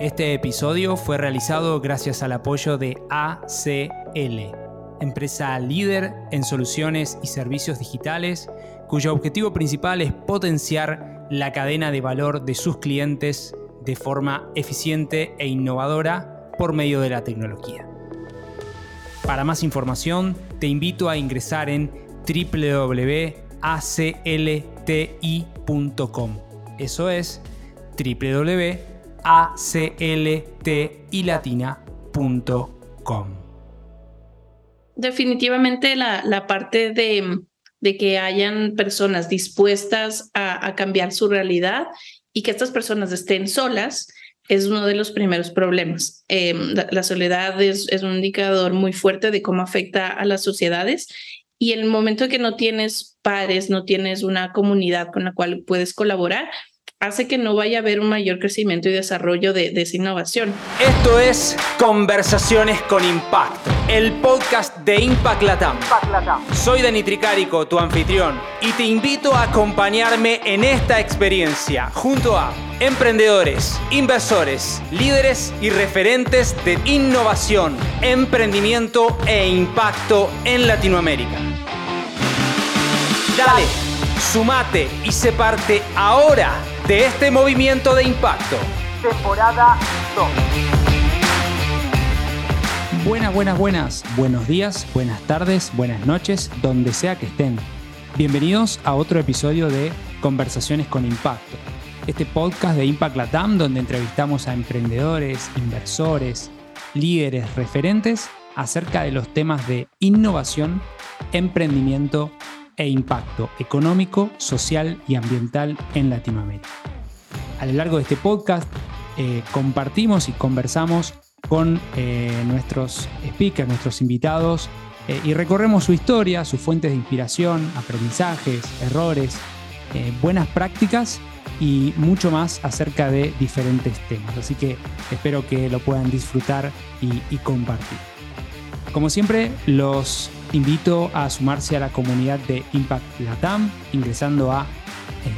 Este episodio fue realizado gracias al apoyo de ACL, empresa líder en soluciones y servicios digitales cuyo objetivo principal es potenciar la cadena de valor de sus clientes de forma eficiente e innovadora por medio de la tecnología. Para más información, te invito a ingresar en www.aclti.com. Eso es www.acltilatina.com. Definitivamente la, la parte de, de, que hayan personas dispuestas a, cambiar su realidad y que estas personas estén solas es uno de los primeros problemas. Eh, la, soledad es, es, un indicador muy fuerte de cómo afecta a las sociedades y el momento que no tienes pares, no tienes una comunidad con la cual puedes colaborar, hace que no vaya a haber un mayor crecimiento y desarrollo de, de, esa innovación. Esto es Conversaciones con Impacto, el podcast de Impact Latam. Impact Latam. Soy Dani Tricarico, tu anfitrión, y te invito a acompañarme en esta experiencia junto a emprendedores, inversores, líderes y referentes de innovación, emprendimiento e impacto en Latinoamérica. Dale, sumate y se parte ahora de este movimiento de impacto. Temporada 2. Buenas, buenas, buenas. Buenos días, buenas tardes, buenas noches, donde sea que estén. Bienvenidos a otro episodio de Conversaciones con Impacto. Este podcast de Impact Latam donde entrevistamos a emprendedores, inversores, líderes, referentes acerca de los temas de innovación, emprendimiento e impacto económico, social y ambiental en Latinoamérica. A lo largo de este podcast eh, compartimos y conversamos con eh, nuestros speakers, nuestros invitados, eh, y recorremos su historia, sus fuentes de inspiración, aprendizajes, errores, buenas prácticas y mucho más acerca de diferentes temas. Así que espero que lo puedan disfrutar y compartir. Como siempre, los invito a sumarse a la comunidad de Impact Latam ingresando a eh,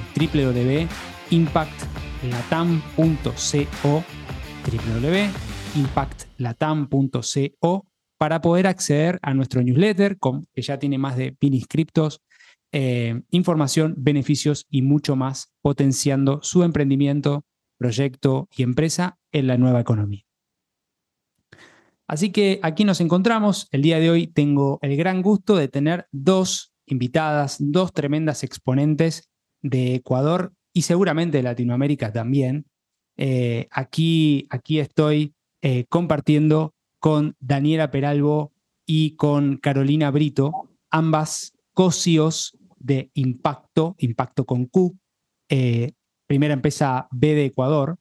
www.impactlatam.co www.impactlatam.co para poder acceder a nuestro newsletter, que ya tiene más de mil inscriptos, eh, información, beneficios y mucho más, potenciando su emprendimiento, proyecto y empresa en la nueva economía. Así que aquí nos encontramos. El día de hoy tengo el gran gusto de tener dos invitadas, dos tremendas exponentes de Ecuador y seguramente de Latinoamérica también. Eh, aquí, aquí estoy eh, compartiendo con Daniela Peralbo y con Carolina Brito, ambas COSIOS de Impacto, Impacto con Q, eh, primera empresa B de Ecuador.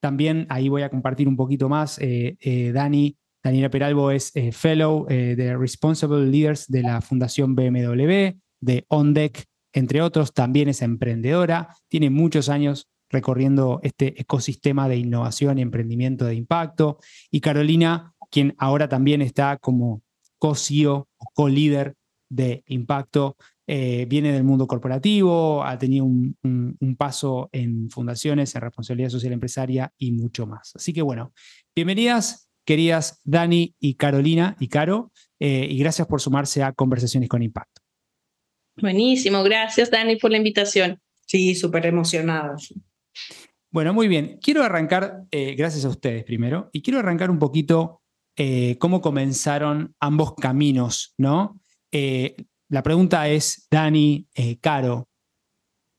También ahí voy a compartir un poquito más. Eh, eh Dani, Daniela Peralbo es eh, Fellow de Responsible Leaders de la Fundación BMW, de OnDeck, entre otros. También es emprendedora, tiene muchos años recorriendo este ecosistema de innovación y emprendimiento de impacto. Y Carolina, quien ahora también está como co-CEO o co-líder de impacto, eh, viene del mundo corporativo, ha tenido un, un, un, paso en fundaciones, en responsabilidad social empresaria y mucho más. Así que bueno, bienvenidas, queridas Dani y Carolina y Caro, eh, y gracias por sumarse a Conversaciones con Impacto. Buenísimo, gracias Dani por la invitación. Sí, súper emocionados. Bueno, muy bien. Quiero arrancar, eh, gracias a ustedes primero, y quiero arrancar un poquito eh, cómo comenzaron ambos caminos, ¿no? Eh, la pregunta es, Dani, eh, Caro,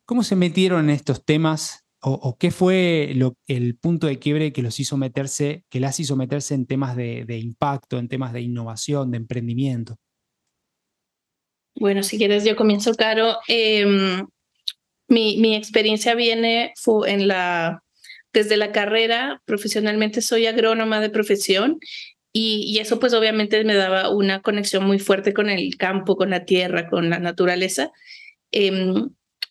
¿cómo se metieron en estos temas o, o qué fue lo, el punto de quiebre que los hizo meterse, que las hizo meterse en temas de, de impacto, en temas de innovación, de emprendimiento? Bueno, si quieres yo comienzo, Caro. Eh, mi, mi, experiencia viene en la, desde la carrera, profesionalmente soy agrónoma de profesión y, y, eso pues obviamente me daba una conexión muy fuerte con el campo, con la tierra, con la naturaleza. Eh,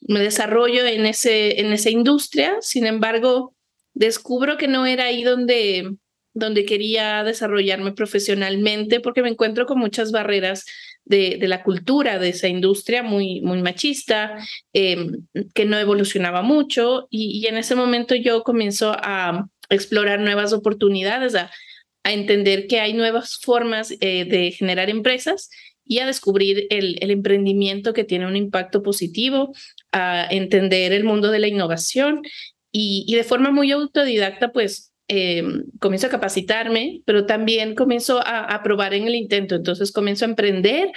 me desarrollo en, ese, en esa industria, sin embargo, descubro que no era ahí donde, donde quería desarrollarme profesionalmente porque me encuentro con muchas barreras de, la cultura de esa industria muy, muy machista, em, que no evolucionaba mucho y, en ese momento yo comienzo a explorar nuevas oportunidades, a, a entender que hay nuevas formas eh, de generar empresas y a descubrir el, emprendimiento que tiene un impacto positivo, a entender el mundo de la innovación y, de forma muy autodidacta, pues eh, comienzo a capacitarme, pero también comienzo a, a, probar en el intento. Entonces comienzo a emprender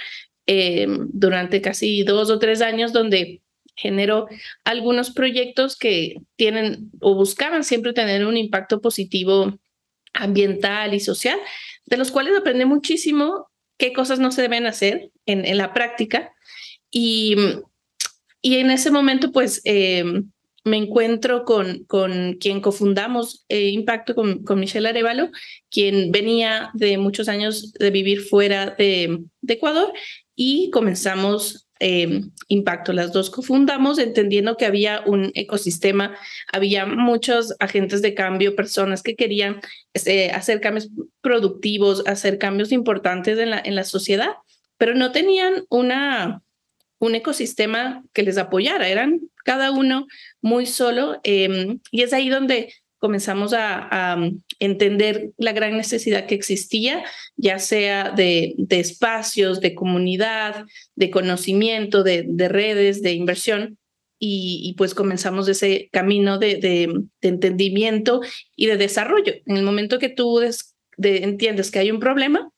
eh, durante casi dos o tres años donde genero algunos proyectos que tienen o buscaban siempre tener un impacto positivo ambiental y social, de los cuales aprendí muchísimo qué cosas no se deben hacer en, la práctica. Y, y en ese momento, pues, eh, me encuentro con, con quien cofundamos eh, Impacto, con, con, Michelle Arevalo, quien venía de muchos años de vivir fuera de, de Ecuador y comenzamos eh, Impacto. Las dos cofundamos entendiendo que había un ecosistema, había muchos agentes de cambio, personas que querían este, hacer cambios productivos, hacer cambios importantes en la, en la sociedad, pero no tenían una, un ecosistema que les apoyara, eran cada uno muy solo eh, y es ahí donde comenzamos a, entender la gran necesidad que existía, ya sea de, de espacios, de comunidad, de conocimiento, de, de redes, de inversión. Y, pues comenzamos ese camino de, de, entendimiento y de desarrollo. En el momento que tú des, entiendes que hay un problema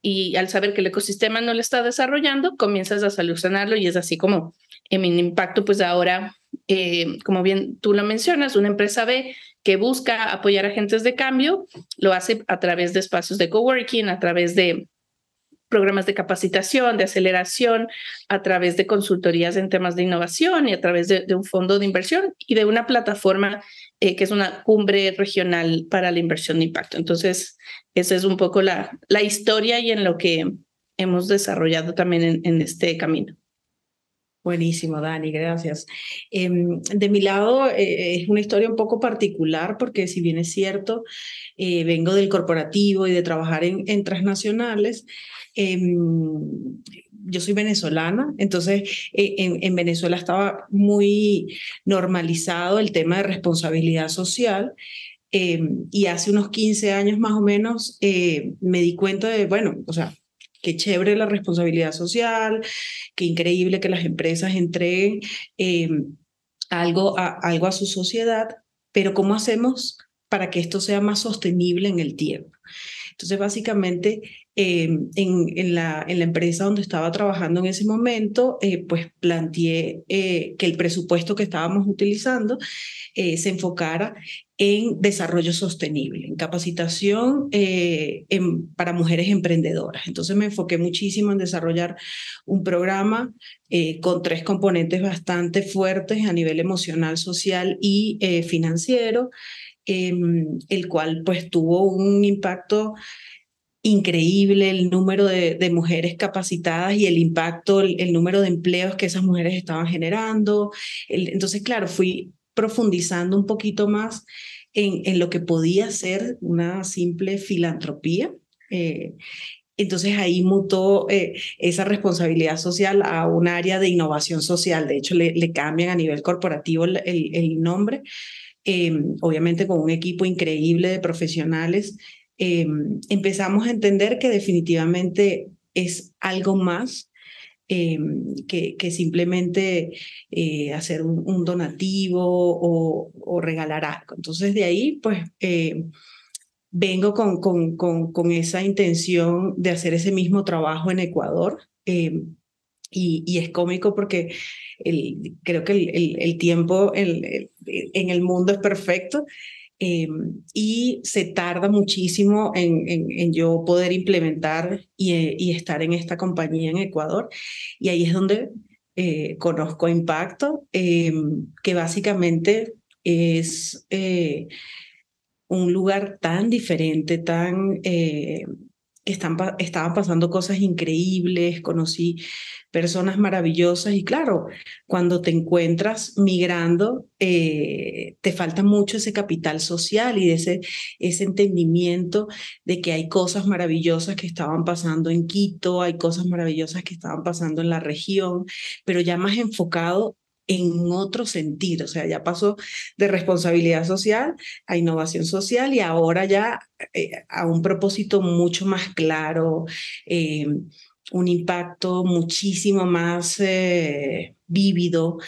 y al saber que el ecosistema no lo está desarrollando, comienzas a solucionarlo y es así como en mi impacto, pues ahora, eh, como bien tú lo mencionas, una empresa B que busca apoyar agentes de cambio, lo hace a través de espacios de coworking, a través de programas de capacitación, de aceleración, a través de consultorías en temas de innovación y a través de, un fondo de inversión y de una plataforma eh, que es una cumbre regional para la inversión de impacto. Entonces, esa es un poco la, la historia y en lo que hemos desarrollado también en este camino. Buenísimo, Dani, gracias. Eh, de mi lado eh, es una historia un poco particular porque si bien es cierto, eh, vengo del corporativo y de trabajar en, transnacionales, em, yo soy venezolana, entonces en, en, Venezuela estaba muy normalizado el tema de responsabilidad social. Em, y hace unos 15 años más o menos me di cuenta de, bueno, o sea, qué chévere la responsabilidad social, qué increíble que las empresas entreguen eh, algo, a, algo a su sociedad, pero ¿cómo hacemos para que esto sea más sostenible en el tiempo? Entonces, básicamente, eh, en, la, empresa donde estaba trabajando en ese momento, eh, pues planteé eh, que el presupuesto que estábamos utilizando eh, se enfocara en desarrollo sostenible, en capacitación para mujeres emprendedoras. Entonces me enfoqué muchísimo en desarrollar un programa con tres componentes bastante fuertes a nivel emocional, social y financiero, em, el cual pues tuvo un impacto increíble el número de, mujeres capacitadas y el impacto, el, número de empleos que esas mujeres estaban generando. El, entonces, claro, fui profundizando un poquito más en, lo que podía ser una simple filantropía. Eh, entonces ahí mutó eh, esa responsabilidad social a un área de innovación social. De hecho, le, cambian a nivel corporativo el nombre, eh, obviamente con un equipo increíble de profesionales. Eh, empezamos a entender que definitivamente es algo más eh, que, simplemente eh, hacer un, donativo o, o, regalar algo. Entonces de ahí, pues, vengo con, con, con, esa intención de hacer ese mismo trabajo en Ecuador. Eh, y, y, es cómico porque el, creo que el, el, el tiempo en, el mundo es perfecto eh, y se tarda muchísimo en, en, en yo poder implementar y, y, estar en esta compañía en Ecuador. Y ahí es donde eh, conozco Impacto, eh, que básicamente es eh, un lugar tan diferente, tan estaban pasando cosas increíbles, conocí personas maravillosas y claro, cuando te encuentras migrando, eh, te falta mucho ese capital social y ese, ese entendimiento de que hay cosas maravillosas que estaban pasando en Quito, hay cosas maravillosas que estaban pasando en la región, pero ya más enfocado en otro sentido, o sea, ya pasó de responsabilidad social a innovación social y ahora ya eh, a un propósito mucho más claro, eh, un impacto muchísimo más eh, vívido,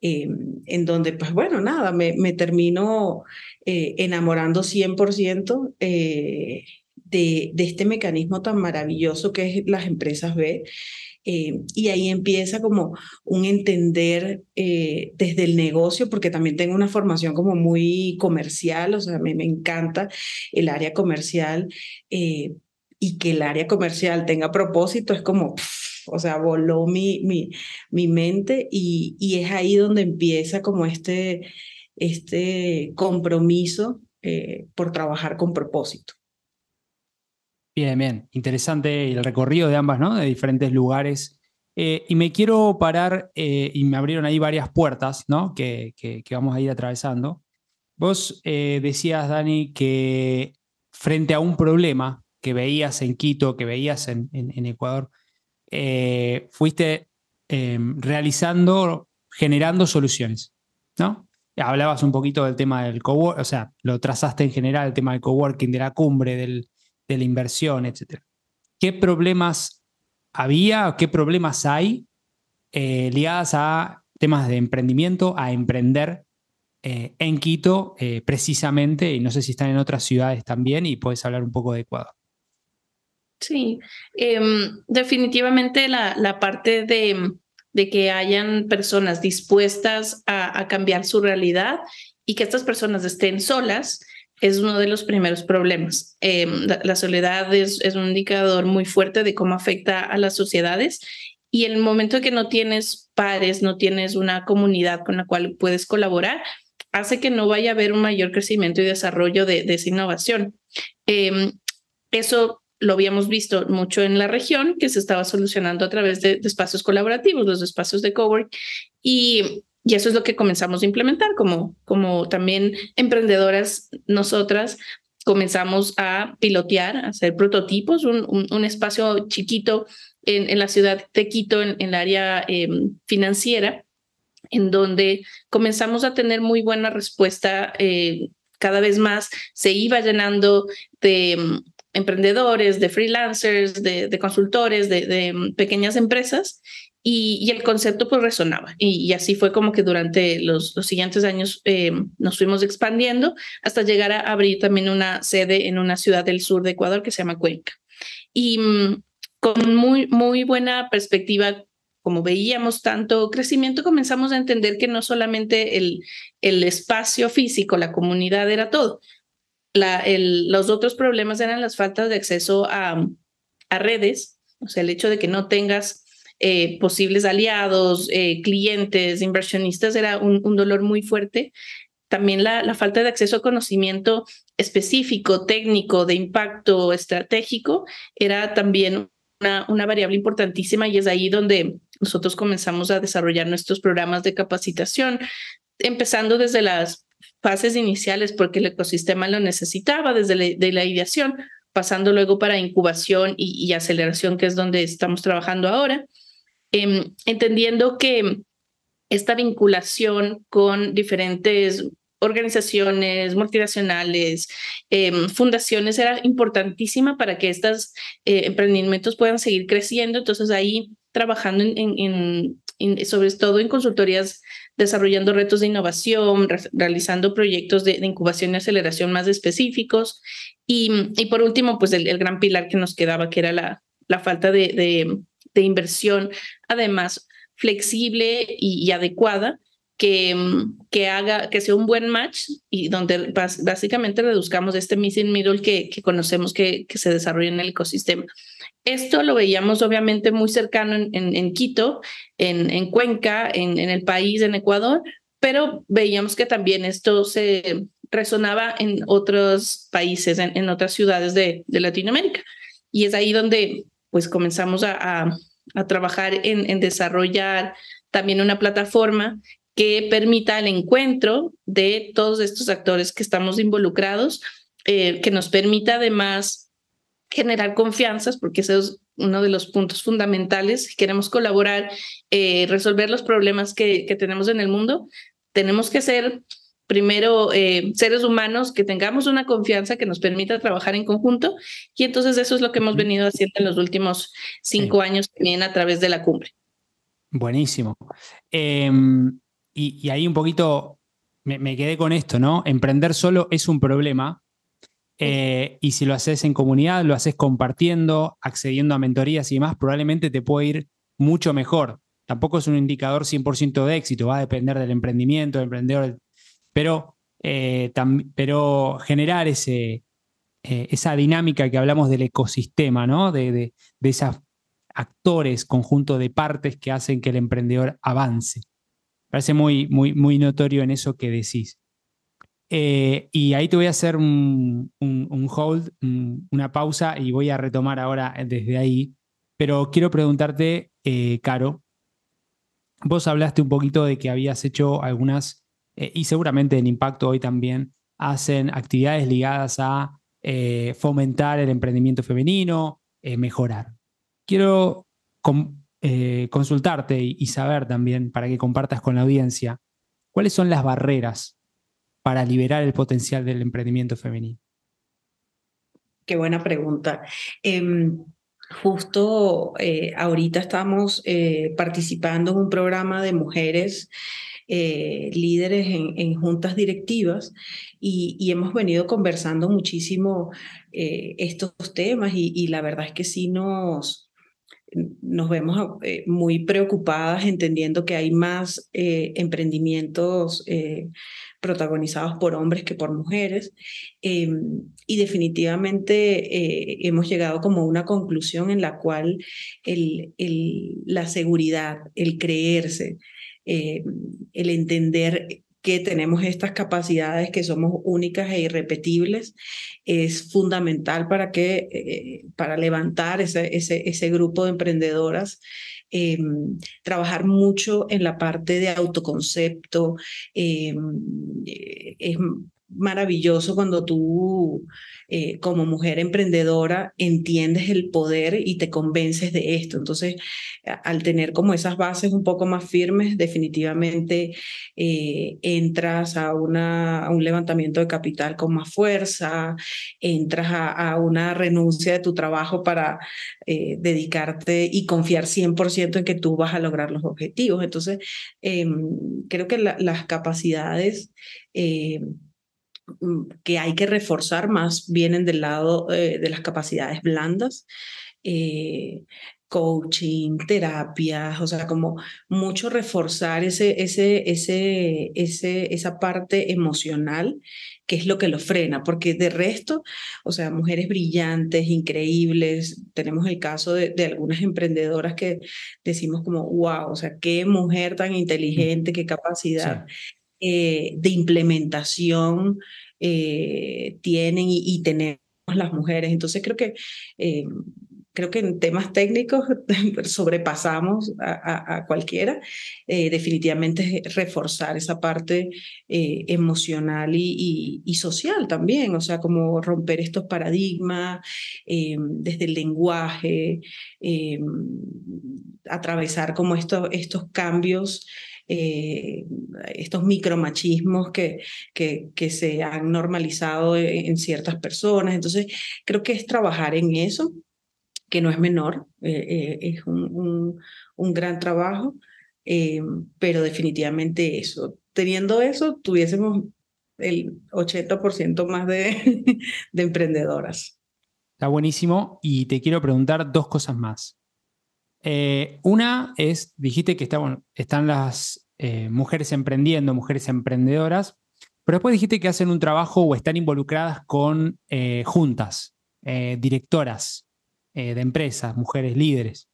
en donde, pues bueno, nada, me, me termino enamorando 100% de, de este mecanismo tan maravilloso que las empresas B eh, y ahí empieza como un entender eh, desde el negocio, porque también tengo una formación como muy comercial, o sea, me, me encanta el área comercial eh, y que el área comercial tenga propósito es como, o sea, voló mi, mi, mi mente y, y, es ahí donde empieza como este, este compromiso por trabajar con propósito. Bien, bien. Interesante el recorrido de ambas, ¿no? De diferentes lugares. Eh, y me quiero parar, eh, y me abrieron ahí varias puertas, ¿no? Que, que, vamos a ir atravesando. Vos eh, decías, Dani, que frente a un problema que veías en Quito, que veías en, Ecuador, fuiste em, realizando, generando soluciones, ¿no? Hablabas un poquito del tema del coworking, o sea, lo trazaste en general, el tema del coworking, de la cumbre, del, de la inversión, etc. ¿Qué problemas había o qué problemas hay eh, ligadas a temas de emprendimiento, a emprender eh, en Quito eh, precisamente? Y no sé si están en otras ciudades también y puedes hablar un poco de Ecuador. Sí, em, definitivamente la, la parte de, de, que hayan personas dispuestas a, a cambiar su realidad y que estas personas estén solas es uno de los primeros problemas. Em, la, soledad es, un indicador muy fuerte de cómo afecta a las sociedades y el momento que no tienes pares, no tienes una comunidad con la cual puedes colaborar, hace que no vaya a haber un mayor crecimiento y desarrollo de, esa innovación. Em, eso lo habíamos visto mucho en la región, que se estaba solucionando a través de, de espacios colaborativos, los espacios de cowork, y y eso es lo que comenzamos a implementar, como, como también emprendedoras nosotras comenzamos a pilotear, a hacer prototipos, un, un, espacio chiquito en, en, la ciudad de Quito, en, el área em, financiera, en donde comenzamos a tener muy buena respuesta. Eh, cada vez más se iba llenando de em, emprendedores, de freelancers, de, consultores, de, de, em, pequeñas empresas y, el concepto pues resonaba. Y, así fue como que durante los, los siguientes años eh, nos fuimos expandiendo hasta llegar a abrir también una sede en una ciudad del sur de Ecuador que se llama Cuenca. Y mm, con muy, muy buena perspectiva, como veíamos tanto crecimiento, comenzamos a entender que no solamente el, el espacio físico, la comunidad era todo. La, el, los otros problemas eran las faltas de acceso a, a redes, o sea, el hecho de que no tengas eh, posibles aliados, eh, clientes, inversionistas, era un, dolor muy fuerte. También la, la, falta de acceso a conocimiento específico, técnico, de impacto estratégico, era también una, una variable importantísima y es ahí donde nosotros comenzamos a desarrollar nuestros programas de capacitación, empezando desde las fases iniciales porque el ecosistema lo necesitaba, desde la, de la ideación, pasando luego para incubación y, y, aceleración, que es donde estamos trabajando ahora. Em, entendiendo que esta vinculación con diferentes organizaciones multinacionales, em, fundaciones, era importantísima para que estos eh, emprendimientos puedan seguir creciendo. Entonces ahí trabajando en, sobre todo en consultorías, desarrollando retos de innovación, realizando proyectos de, incubación y aceleración más específicos. Y, y por último, pues el, gran pilar que nos quedaba, que era la, la falta de, de inversión, además flexible y, adecuada, que, que, haga, que sea un buen match y donde básicamente reduzcamos este missing middle que, conocemos que, se desarrolla en el ecosistema. Esto lo veíamos obviamente muy cercano en, en, Quito, en, en Cuenca, en, el país, en Ecuador, pero veíamos que también esto se resonaba en otros países, en, en otras ciudades de, de Latinoamérica. y es ahí donde pues comenzamos a, a, trabajar en, desarrollar también una plataforma que permita el encuentro de todos estos actores que estamos involucrados, eh, que nos permita además generar confianzas, porque ese es uno de los puntos fundamentales. Queremos colaborar, eh, resolver los problemas que, que, tenemos en el mundo. Tenemos que ser primero eh, seres humanos que tengamos una confianza que nos permita trabajar en conjunto y entonces eso es lo que hemos venido haciendo en los últimos cinco años también a través de la cumbre. Buenísimo. Em, y, ahí un poquito me, quedé con esto, ¿no? Emprender solo es un problema. Eh, y si lo haces en comunidad, lo haces compartiendo, accediendo a mentorías y demás, probablemente te puede ir mucho mejor. Tampoco es un indicador 100% de éxito, va a depender del emprendimiento, del emprendedor, pero, eh, pero generar ese, eh, esa dinámica que hablamos del ecosistema, ¿no? de, de, de esos actores, conjunto de partes que hacen que el emprendedor avance. Parece muy, muy, muy notorio en eso que decís. Eh, y ahí te voy a hacer un, un, hold, una pausa y voy a retomar ahora desde ahí. Pero quiero preguntarte, Caro, vos hablaste un poquito de que habías hecho algunas eh, y seguramente en Impacto hoy también hacen actividades ligadas a eh, fomentar el emprendimiento femenino, eh, mejorar. Quiero consultarte y, saber también, para que compartas con la audiencia, cuáles son las barreras para liberar el potencial del emprendimiento femenino. Qué buena pregunta. Em, justo ahorita estamos participando en un programa de mujeres eh, líderes en, juntas directivas y, hemos venido conversando muchísimo eh, estos temas y, la verdad es que sí nos, nos vemos eh, muy preocupadas entendiendo que hay más emprendimientos protagonizados por hombres que por mujeres. Em, y definitivamente hemos llegado como a una conclusión en la cual el, el, la seguridad, el creerse, eh, el entender que tenemos estas capacidades que somos únicas e irrepetibles es fundamental para que eh, para levantar ese, ese, ese, grupo de emprendedoras eh, trabajar mucho en la parte de autoconcepto es maravilloso cuando tú eh, como mujer emprendedora entiendes el poder y te convences de esto. Entonces, al tener como esas bases un poco más firmes, definitivamente eh, entras a, una, un levantamiento de capital con más fuerza, entras a, una renuncia de tu trabajo para eh, dedicarte y confiar 100% en que tú vas a lograr los objetivos. Entonces, em, creo que las capacidades Mm, que hay que reforzar más vienen del lado eh, de las capacidades blandas. Eh, coaching, terapias, o sea, como mucho reforzar ese, ese, ese, ese, esa parte emocional que es lo que lo frena, porque de resto, o sea, mujeres brillantes, increíbles, tenemos el caso de, de algunas emprendedoras que decimos como, wow, o sea, qué mujer tan inteligente, qué capacidad. Eh, de implementación eh, tienen y, tenemos las mujeres. Entonces creo que, eh, creo que en temas técnicos sobrepasamos a, cualquiera. definitivamente es reforzar esa parte emocional y, y, social también, o sea, como romper estos paradigmas desde el lenguaje, atravesar como estos, estos cambios eh, estos micromachismos que, que, que, se han normalizado en, ciertas personas. Entonces, creo que es trabajar en eso, que no es menor, eh, eh, es un, un, gran trabajo, pero definitivamente eso. Teniendo eso, tuviésemos el 80% más de emprendedoras. Está buenísimo y te quiero preguntar dos cosas más. Eh, una es, dijiste que están las eh, mujeres emprendiendo, mujeres emprendedoras, pero después dijiste que hacen un trabajo o están involucradas con eh, juntas, directoras de empresas, mujeres líderes.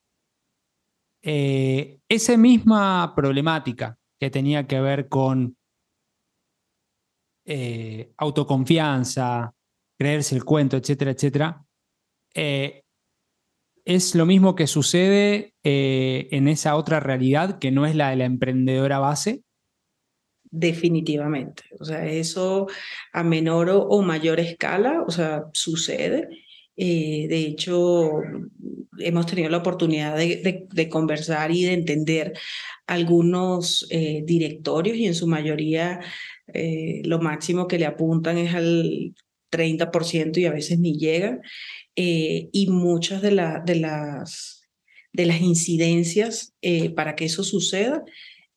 esa misma problemática que tenía que ver con autoconfianza, creerse el cuento, etcétera, etcétera, ¿Es lo mismo que sucede eh, en esa otra realidad que no es la de la emprendedora base? Definitivamente. O sea, eso a menor o mayor escala, o sea, sucede. Eh, de hecho, hemos tenido la oportunidad de, conversar y de entender algunos eh, directorios y en su mayoría eh, lo máximo que le apuntan es al 30% y a veces ni llegan. Y muchas de, de, las, de las incidencias para que eso suceda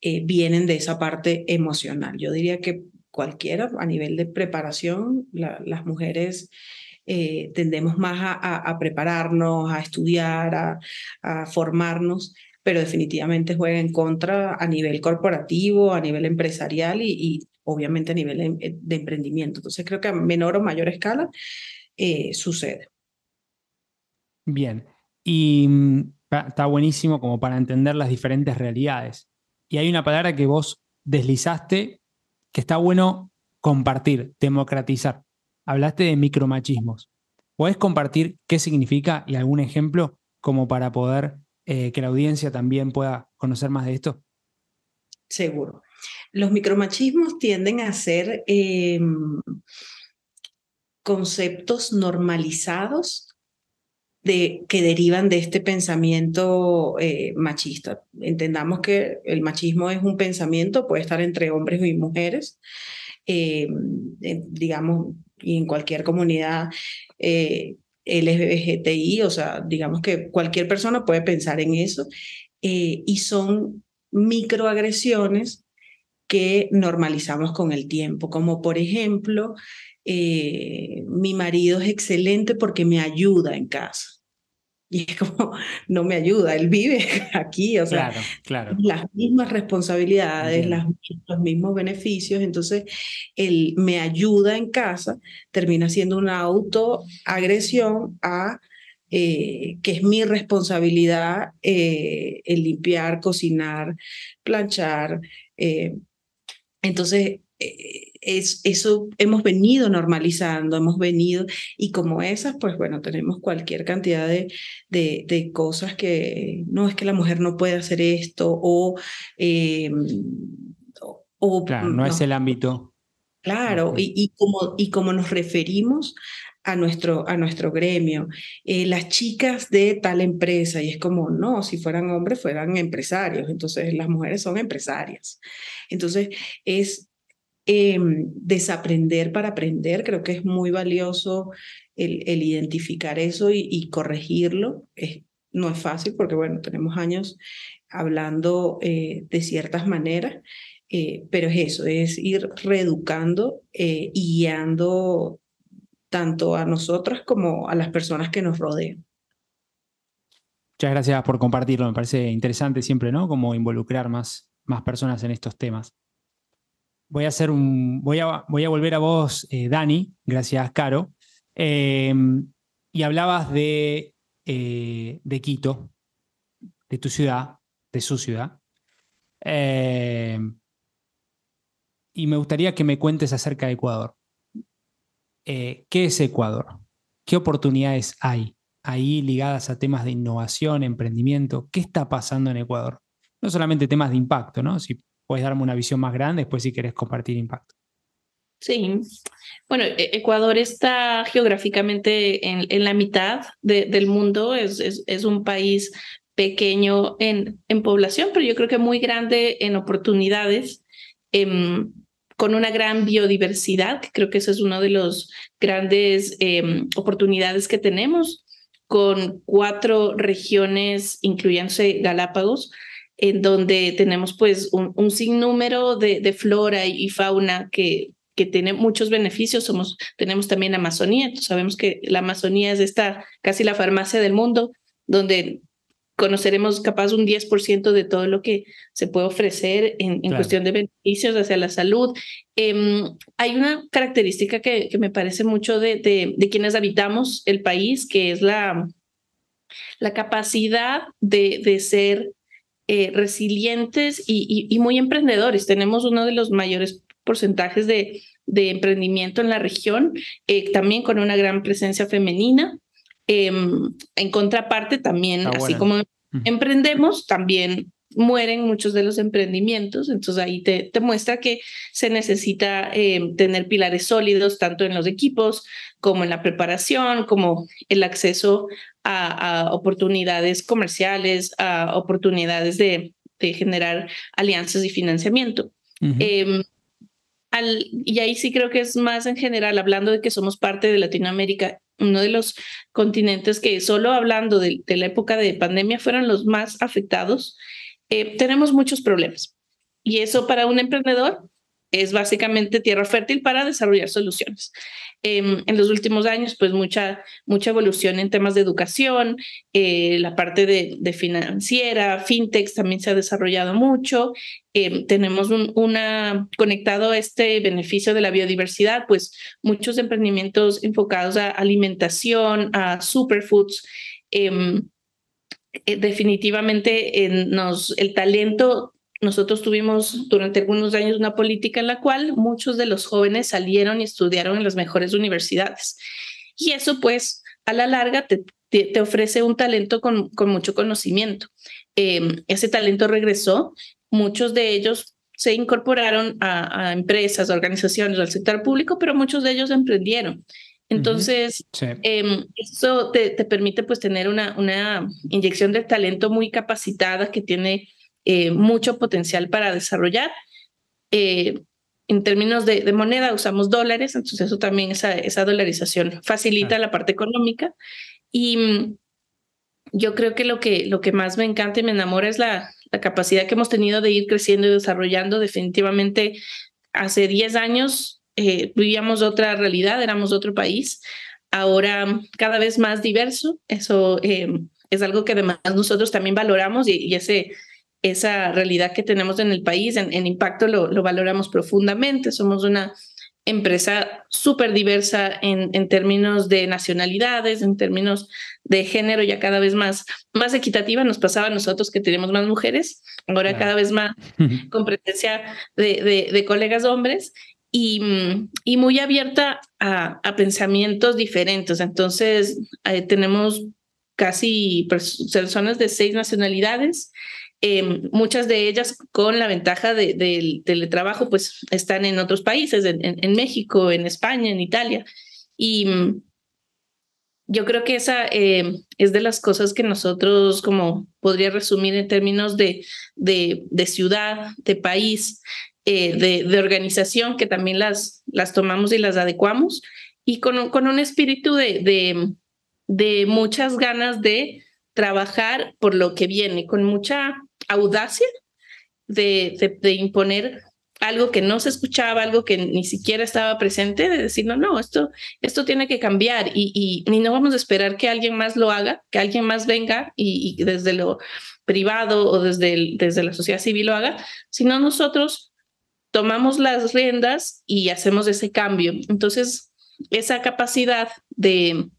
vienen de esa parte emocional. Yo diría que cualquiera a nivel de preparación, las mujeres eh, tendemos más a, prepararnos, a estudiar, a, formarnos, pero definitivamente juega en contra a nivel corporativo, a nivel empresarial y, obviamente a nivel em, de, emprendimiento. Entonces creo que a menor o mayor escala eh, sucede. Bien, y mm, está buenísimo como para entender las diferentes realidades. Y hay una palabra que vos deslizaste que está bueno compartir, democratizar hablaste de micromachismos. ¿Puedes compartir qué significa y algún ejemplo como para poder eh, que la audiencia también pueda conocer más de esto? Seguro. Los micromachismos tienden a ser em, conceptos normalizados de, que derivan de este pensamiento eh, machista. Entendamos que el machismo es un pensamiento, puede estar entre hombres y mujeres, em, digamos, y en cualquier comunidad eh, LGBTI, o sea, digamos que cualquier persona puede pensar en eso, eh, y son microagresiones que normalizamos con el tiempo, como por ejemplo, eh, mi marido es excelente porque me ayuda en casa. Y es como, no me ayuda, él vive aquí, o sea, claro, las mismas responsabilidades, los mismos beneficios, entonces él me ayuda en casa, termina siendo una autoagresión a eh, que es mi responsabilidad eh, el limpiar, cocinar, planchar. Eh, entonces, es, eso hemos venido normalizando, hemos venido, y como esas, pues bueno, tenemos cualquier cantidad de, de, cosas que no es que la mujer no puede hacer esto o... Eh, o claro, no, es el ámbito. Claro, y, y, como, y como nos referimos a nuestro, a nuestro gremio, eh, las chicas de tal empresa, y es como, no, si fueran hombres, fueran empresarios, entonces las mujeres son empresarias. Entonces, es Em, desaprender para aprender. Creo que es muy valioso el, identificar eso y, corregirlo. no es fácil porque, bueno, tenemos años hablando eh, de ciertas maneras, eh, pero es eso, es ir reeducando eh, y guiando tanto a nosotras como a las personas que nos rodean. Muchas gracias por compartirlo, me parece interesante siempre, ¿no? Como involucrar más, más personas en estos temas voy a hacer un. Voy a, voy a volver a vos, eh, Dani. Gracias, Caro. Em, y hablabas de, eh, de Quito, de tu ciudad, de su ciudad. Em, y me gustaría que me cuentes acerca de Ecuador. Eh, ¿Qué es Ecuador? ¿Qué oportunidades hay ahí ligadas a temas de innovación, emprendimiento? ¿Qué está pasando en Ecuador? No solamente temas de impacto, ¿no? Puedes darme una visión más grande después si quieres compartir impacto. Sí, bueno, e-, Ecuador está geográficamente en, en la mitad del mundo, es, es, un país pequeño en, en población, pero yo creo que muy grande en oportunidades, em, con una gran biodiversidad, que creo que esa es una de las grandes em, oportunidades que tenemos, con cuatro regiones, incluyéndose Galápagos, en donde tenemos pues un, sinnúmero de, flora y fauna que, que tiene muchos beneficios. Somos, tenemos también Amazonía, sabemos que la Amazonía es esta casi la farmacia del mundo, donde conoceremos capaz un 10% de todo lo que se puede ofrecer en, en cuestión de beneficios hacia la salud. Em, hay una característica que, que me parece mucho de, de, de, quienes habitamos el país, que es la, la capacidad de, de ser eh, resilientes y, muy emprendedores. Tenemos uno de los mayores porcentajes de, de emprendimiento en la región, eh, también con una gran presencia femenina. Em, en contraparte, también, así como emprendemos, también mueren muchos de los emprendimientos, entonces ahí te, te muestra que se necesita em, tener pilares sólidos tanto en los equipos como en la preparación, como el acceso a, oportunidades comerciales, a oportunidades de, de, generar alianzas y financiamiento. Em, al, y ahí sí creo que es más en general, hablando de que somos parte de Latinoamérica, uno de los continentes que solo hablando de, de la época de pandemia fueron los más afectados eh, tenemos muchos problemas. Y eso para un emprendedor es básicamente tierra fértil para desarrollar soluciones. Em, en los últimos años, pues mucha, mucha evolución en temas de educación, eh, la parte de, financiera, fintech también se ha desarrollado mucho. Em, tenemos un, una conectado a este beneficio de la biodiversidad, pues muchos emprendimientos enfocados a alimentación, a superfoods. Em, eh, definitivamente nos, el talento, nosotros tuvimos durante algunos años una política en la cual muchos de los jóvenes salieron y estudiaron en las mejores universidades. Y eso pues a la larga te, te, ofrece un talento con, con mucho conocimiento. Em, ese talento regresó, muchos de ellos se incorporaron a, a empresas, a organizaciones, al sector público, pero muchos de ellos emprendieron. Entonces, em, eso te, te, permite pues tener una, una inyección de talento muy capacitada que tiene eh, mucho potencial para desarrollar. Eh, en términos de, de, moneda usamos dólares, entonces eso también, esa, esa dolarización facilita la parte económica. Y mm, yo creo que lo, que lo que más me encanta y me enamora es la, la capacidad que hemos tenido de ir creciendo y desarrollando. Definitivamente, hace 10 años eh, vivíamos otra realidad, éramos otro país, ahora cada vez más diverso. Eso eh, es algo que además nosotros también valoramos y, ese, esa realidad que tenemos en el país, en, impacto, lo, lo, valoramos profundamente. Somos una empresa súper diversa en, en, términos de nacionalidades, en términos de género, ya cada vez más, más equitativa. Nos pasaba a nosotros que tenemos más mujeres, ahora cada vez más con presencia de, de, de colegas hombres y, y muy abierta a, a, pensamientos diferentes. Entonces, eh, tenemos casi personas de seis nacionalidades, eh, muchas de ellas con la ventaja de, del teletrabajo, pues están en otros países, en, en, México, en España, en Italia. Y mm, yo creo que esa eh, es de las cosas que nosotros, como podría resumir en términos de, de, de ciudad, de país, eh, de, organización que también las, las tomamos y las adecuamos y con, con un espíritu de, de, de muchas ganas de trabajar por lo que viene, con mucha audacia de, de, imponer algo que no se escuchaba, algo que ni siquiera estaba presente, de decir, no, no, esto, esto tiene que cambiar y, y, no vamos a esperar que alguien más lo haga, que alguien más venga y, y desde lo privado o desde, desde la sociedad civil lo haga, sino nosotros tomamos las riendas y hacemos ese cambio. Entonces, esa capacidad de,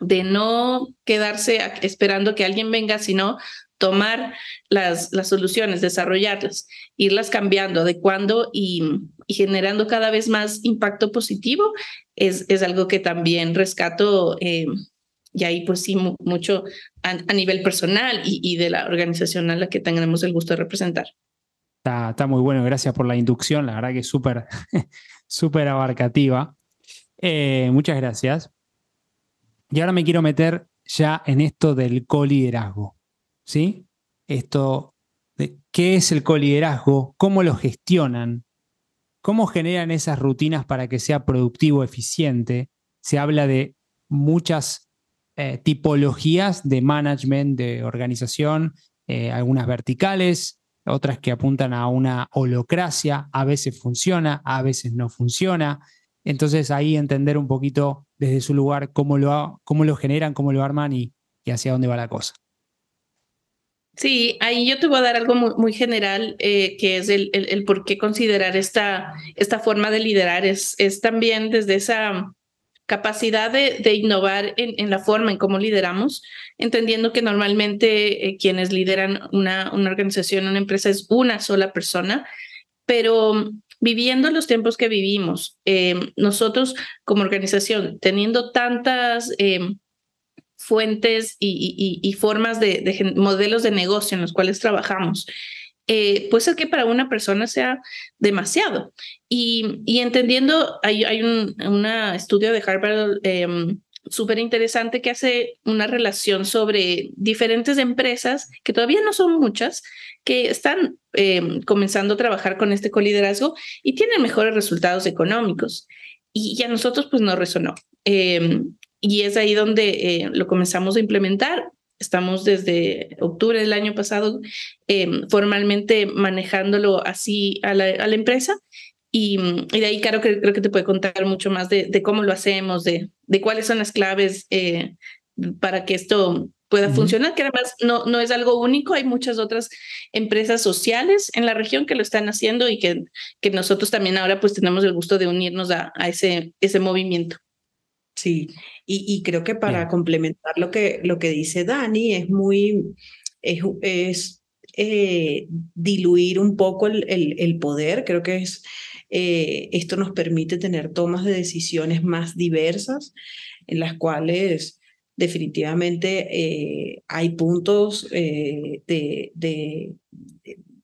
de no quedarse esperando que alguien venga, sino tomar las, las soluciones, desarrollarlas, irlas cambiando, adecuando y, y generando cada vez más impacto positivo, es, es algo que también rescato. Eh, y ahí pues sí, mucho a, a nivel personal y, y, de la organización a la que tengamos el gusto de representar. Está, muy bueno, gracias por la inducción, la verdad que es súper abarcativa. Eh, muchas gracias. Y ahora me quiero meter ya en esto del coliderazgo. ¿Sí? Esto de qué es el coliderazgo, cómo lo gestionan, cómo generan esas rutinas para que sea productivo, eficiente. Se habla de muchas eh, tipologías de management, de organización, eh, algunas verticales, otras que apuntan a una holocracia, a veces funciona, a veces no funciona. Entonces ahí entender un poquito desde su lugar cómo lo, cómo lo generan, cómo lo arman y, hacia dónde va la cosa. Sí, ahí yo te voy a dar algo muy, general, eh, que es el, el, por qué considerar esta, esta forma de liderar. Es, es también desde esa capacidad de, innovar en, en, la forma en cómo lideramos, entendiendo que normalmente eh, quienes lideran una, una organización, una empresa es una sola persona, pero viviendo los tiempos que vivimos, eh, nosotros como organización, teniendo tantas... Eh, fuentes y, formas de, modelos de negocio en los cuales trabajamos. Eh, puede ser que para una persona sea demasiado. Y, entendiendo, hay, hay un una estudio de Harvard em, súper interesante que hace una relación sobre diferentes empresas, que todavía no son muchas, que están em, comenzando a trabajar con este coliderazgo y tienen mejores resultados económicos. Y, a nosotros pues no resonó. Em, y es ahí donde eh, lo comenzamos a implementar. Estamos desde octubre del año pasado em, formalmente manejándolo así a la, a la empresa y, y, de ahí, Caro, creo, creo que te puede contar mucho más de, de cómo lo hacemos, de, de, cuáles son las claves eh, para que esto pueda funcionar, que además no, no es algo único, hay muchas otras empresas sociales en la región que lo están haciendo y que, que nosotros también ahora pues tenemos el gusto de unirnos a, a ese, ese movimiento. Sí, y, y creo que para complementar lo que, lo que dice Dani, es muy, es, es eh, diluir un poco el, el, el poder, creo que es eh, esto nos permite tener tomas de decisiones más diversas en las cuales definitivamente eh, hay puntos eh, de, de,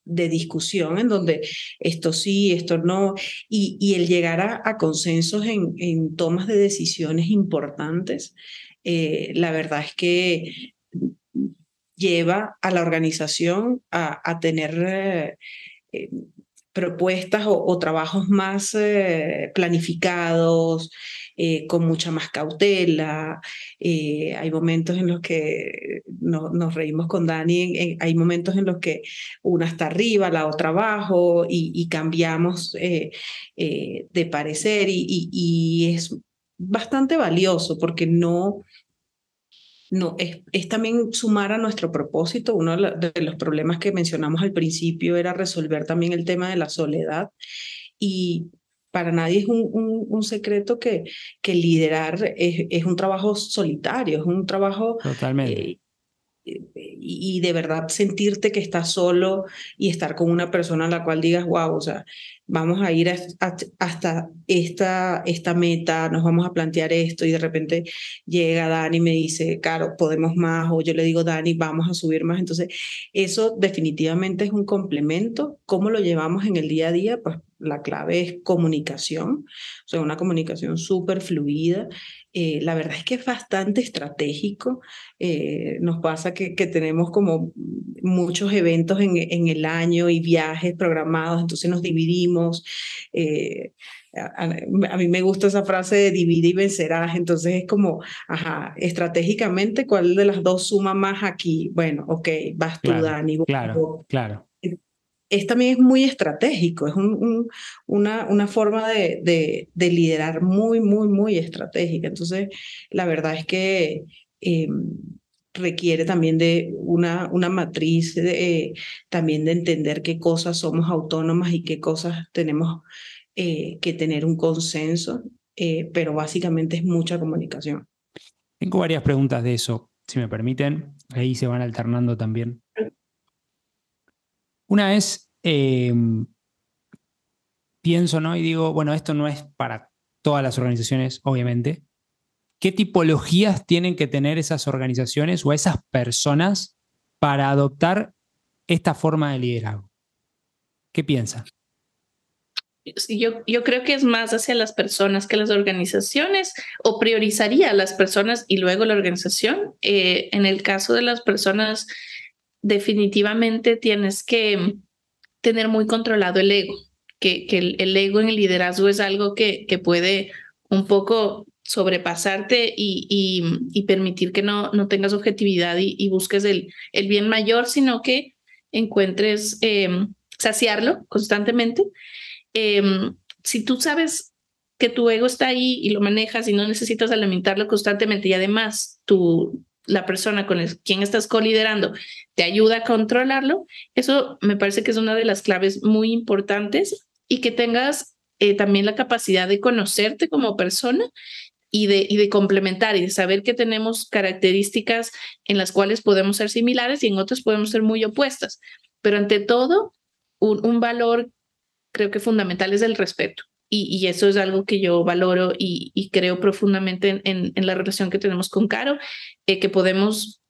de, discusión en donde esto sí, esto no, y, y el llegar a, consensos en, en, tomas de decisiones importantes, la verdad es que lleva a la organización a, a tener propuestas o, trabajos más eh, planificados, eh, con mucha más cautela. Eh, hay momentos en los que nos reímos con Dani, hay momentos en los que una está arriba, la otra abajo y, cambiamos de parecer y es bastante valioso porque no no, es, es, también sumar a nuestro propósito. Uno de los problemas que mencionamos al principio era resolver también el tema de la soledad. Y para nadie es un, un, secreto que, que liderar es, es, un trabajo solitario, es un trabajo Totalmente. Eh, y, de verdad sentirte que estás solo y estar con una persona a la cual digas, wow, o sea, vamos a ir hasta esta, esta meta, nos vamos a plantear esto y de repente llega Dani y me dice, claro, podemos más, o yo le digo, Dani, vamos a subir más. Entonces, eso definitivamente es un complemento. ¿Cómo lo llevamos en el día a día? Pues la clave es comunicación, o sea, una comunicación súper fluida. Eh, la verdad es que es bastante estratégico. Eh, nos pasa que, que, tenemos como muchos eventos en, en, el año y viajes programados, entonces nos dividimos. Eh, a, a, mí me gusta esa frase de divide y vencerás, entonces es como, ajá, estratégicamente, ¿cuál de las dos suma más aquí? Bueno, ok, vas tú, claro, Dani. Claro, claro es también es muy estratégico, es un, un, una, una forma de, de, de, liderar muy, muy, muy estratégica. Entonces, la verdad es que eh, requiere también de una, una matriz, de, también de entender qué cosas somos autónomas y qué cosas tenemos eh, que tener un consenso, eh, pero básicamente es mucha comunicación. Tengo varias preguntas de eso, si me permiten. Ahí se van alternando también. Una vez eh, pienso, ¿no? Y digo, bueno, esto no es para todas las organizaciones, obviamente. ¿Qué tipologías tienen que tener esas organizaciones o esas personas para adoptar esta forma de liderazgo? ¿Qué piensa? Yo, yo creo que es más hacia las personas que las organizaciones o priorizaría a las personas y luego la organización. Eh, en el caso de las personas, definitivamente tienes que tener muy controlado el ego, que, el, ego en el liderazgo es algo que, puede un poco sobrepasarte y, permitir que no, no tengas objetividad y, busques el, bien mayor, sino que encuentres em, saciarlo constantemente. Em, si tú sabes que tu ego está ahí y lo manejas y no necesitas alimentarlo constantemente y además tu, la persona con quien estás coliderando te ayuda a controlarlo, eso me parece que es una de las claves muy importantes y que tengas eh, también la capacidad de conocerte como persona y de, y de complementar y de saber que tenemos características en las cuales podemos ser similares y en otras podemos ser muy opuestas. Pero ante todo, un, un valor creo que fundamental es el respeto. Y, eso es algo que yo valoro y, creo profundamente en, en, la relación que tenemos con Caro, eh, que podemos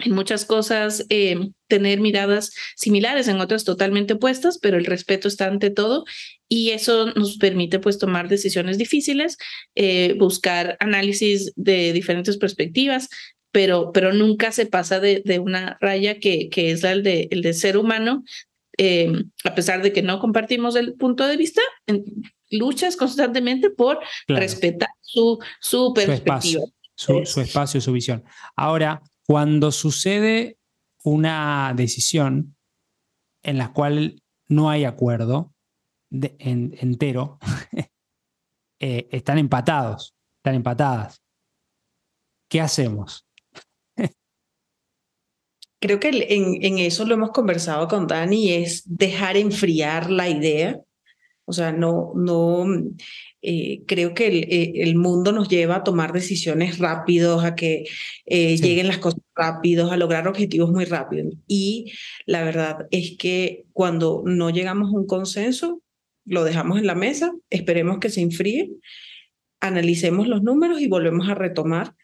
en muchas cosas eh, tener miradas similares, en otras totalmente opuestas, pero el respeto está ante todo y eso nos permite pues tomar decisiones difíciles, eh, buscar análisis de diferentes perspectivas, pero, pero nunca se pasa de, de una raya que, que es la de, el de ser humano, a pesar de que no compartimos el punto de vista, luchas constantemente por respetar su, su perspectiva. Su, su, espacio, su visión. Ahora, cuando sucede una decisión en la cual no hay acuerdo entero, eh, están empatados, están empatadas. ¿Qué hacemos? Creo que en, en, eso lo hemos conversado con Dani, es dejar enfriar la idea o sea, no, no, eh, creo que el, eh, el, mundo nos lleva a tomar decisiones rápidos, a que eh, lleguen las cosas rápidos, a lograr objetivos muy rápidos. Y la verdad es que cuando no llegamos a un consenso, lo dejamos en la mesa, esperemos que se enfríe, analicemos los números y volvemos a retomar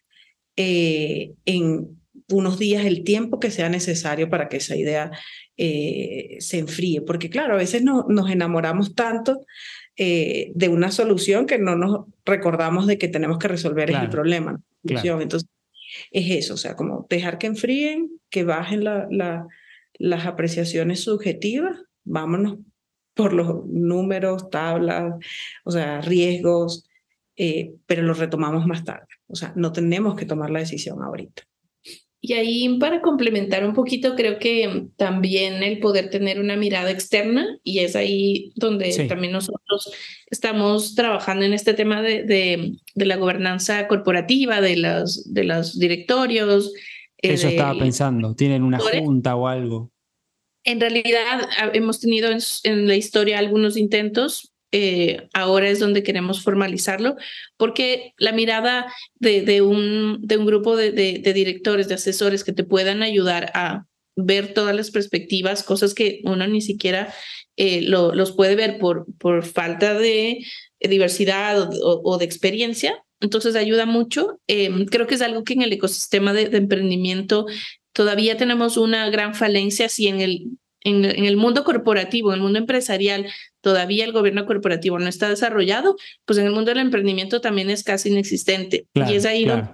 en unos días el tiempo que sea necesario para que esa idea eh, se enfríe, porque claro, a veces no, nos enamoramos tanto eh, de una solución que no nos recordamos de que tenemos que resolver el problema. Entonces, es eso, o sea, como dejar que enfríen, que bajen la, la, las apreciaciones subjetivas, vámonos por los números, tablas, o sea, riesgos, eh, pero los retomamos más tarde. O sea, no tenemos que tomar la decisión ahorita. Y ahí para complementar un poquito, creo que también el poder tener una mirada externa y es ahí donde también nosotros estamos trabajando en este tema de, de, de la gobernanza corporativa, de los, de los directorios. Eh, Eso estaba pensando, ¿tienen una junta o algo? En realidad hemos tenido en la historia algunos intentos, eh, ahora es donde queremos formalizarlo, porque la mirada de, un, grupo de, directores, de asesores que te puedan ayudar a ver todas las perspectivas, cosas que uno ni siquiera eh, lo, los puede ver por, falta de diversidad o, de experiencia. Entonces ayuda mucho. Em, creo que es algo que en el ecosistema de, emprendimiento todavía tenemos una gran falencia si en el en, el mundo corporativo, en el mundo empresarial, todavía el gobierno corporativo no está desarrollado, pues en el mundo del emprendimiento también es casi inexistente. y es ahí donde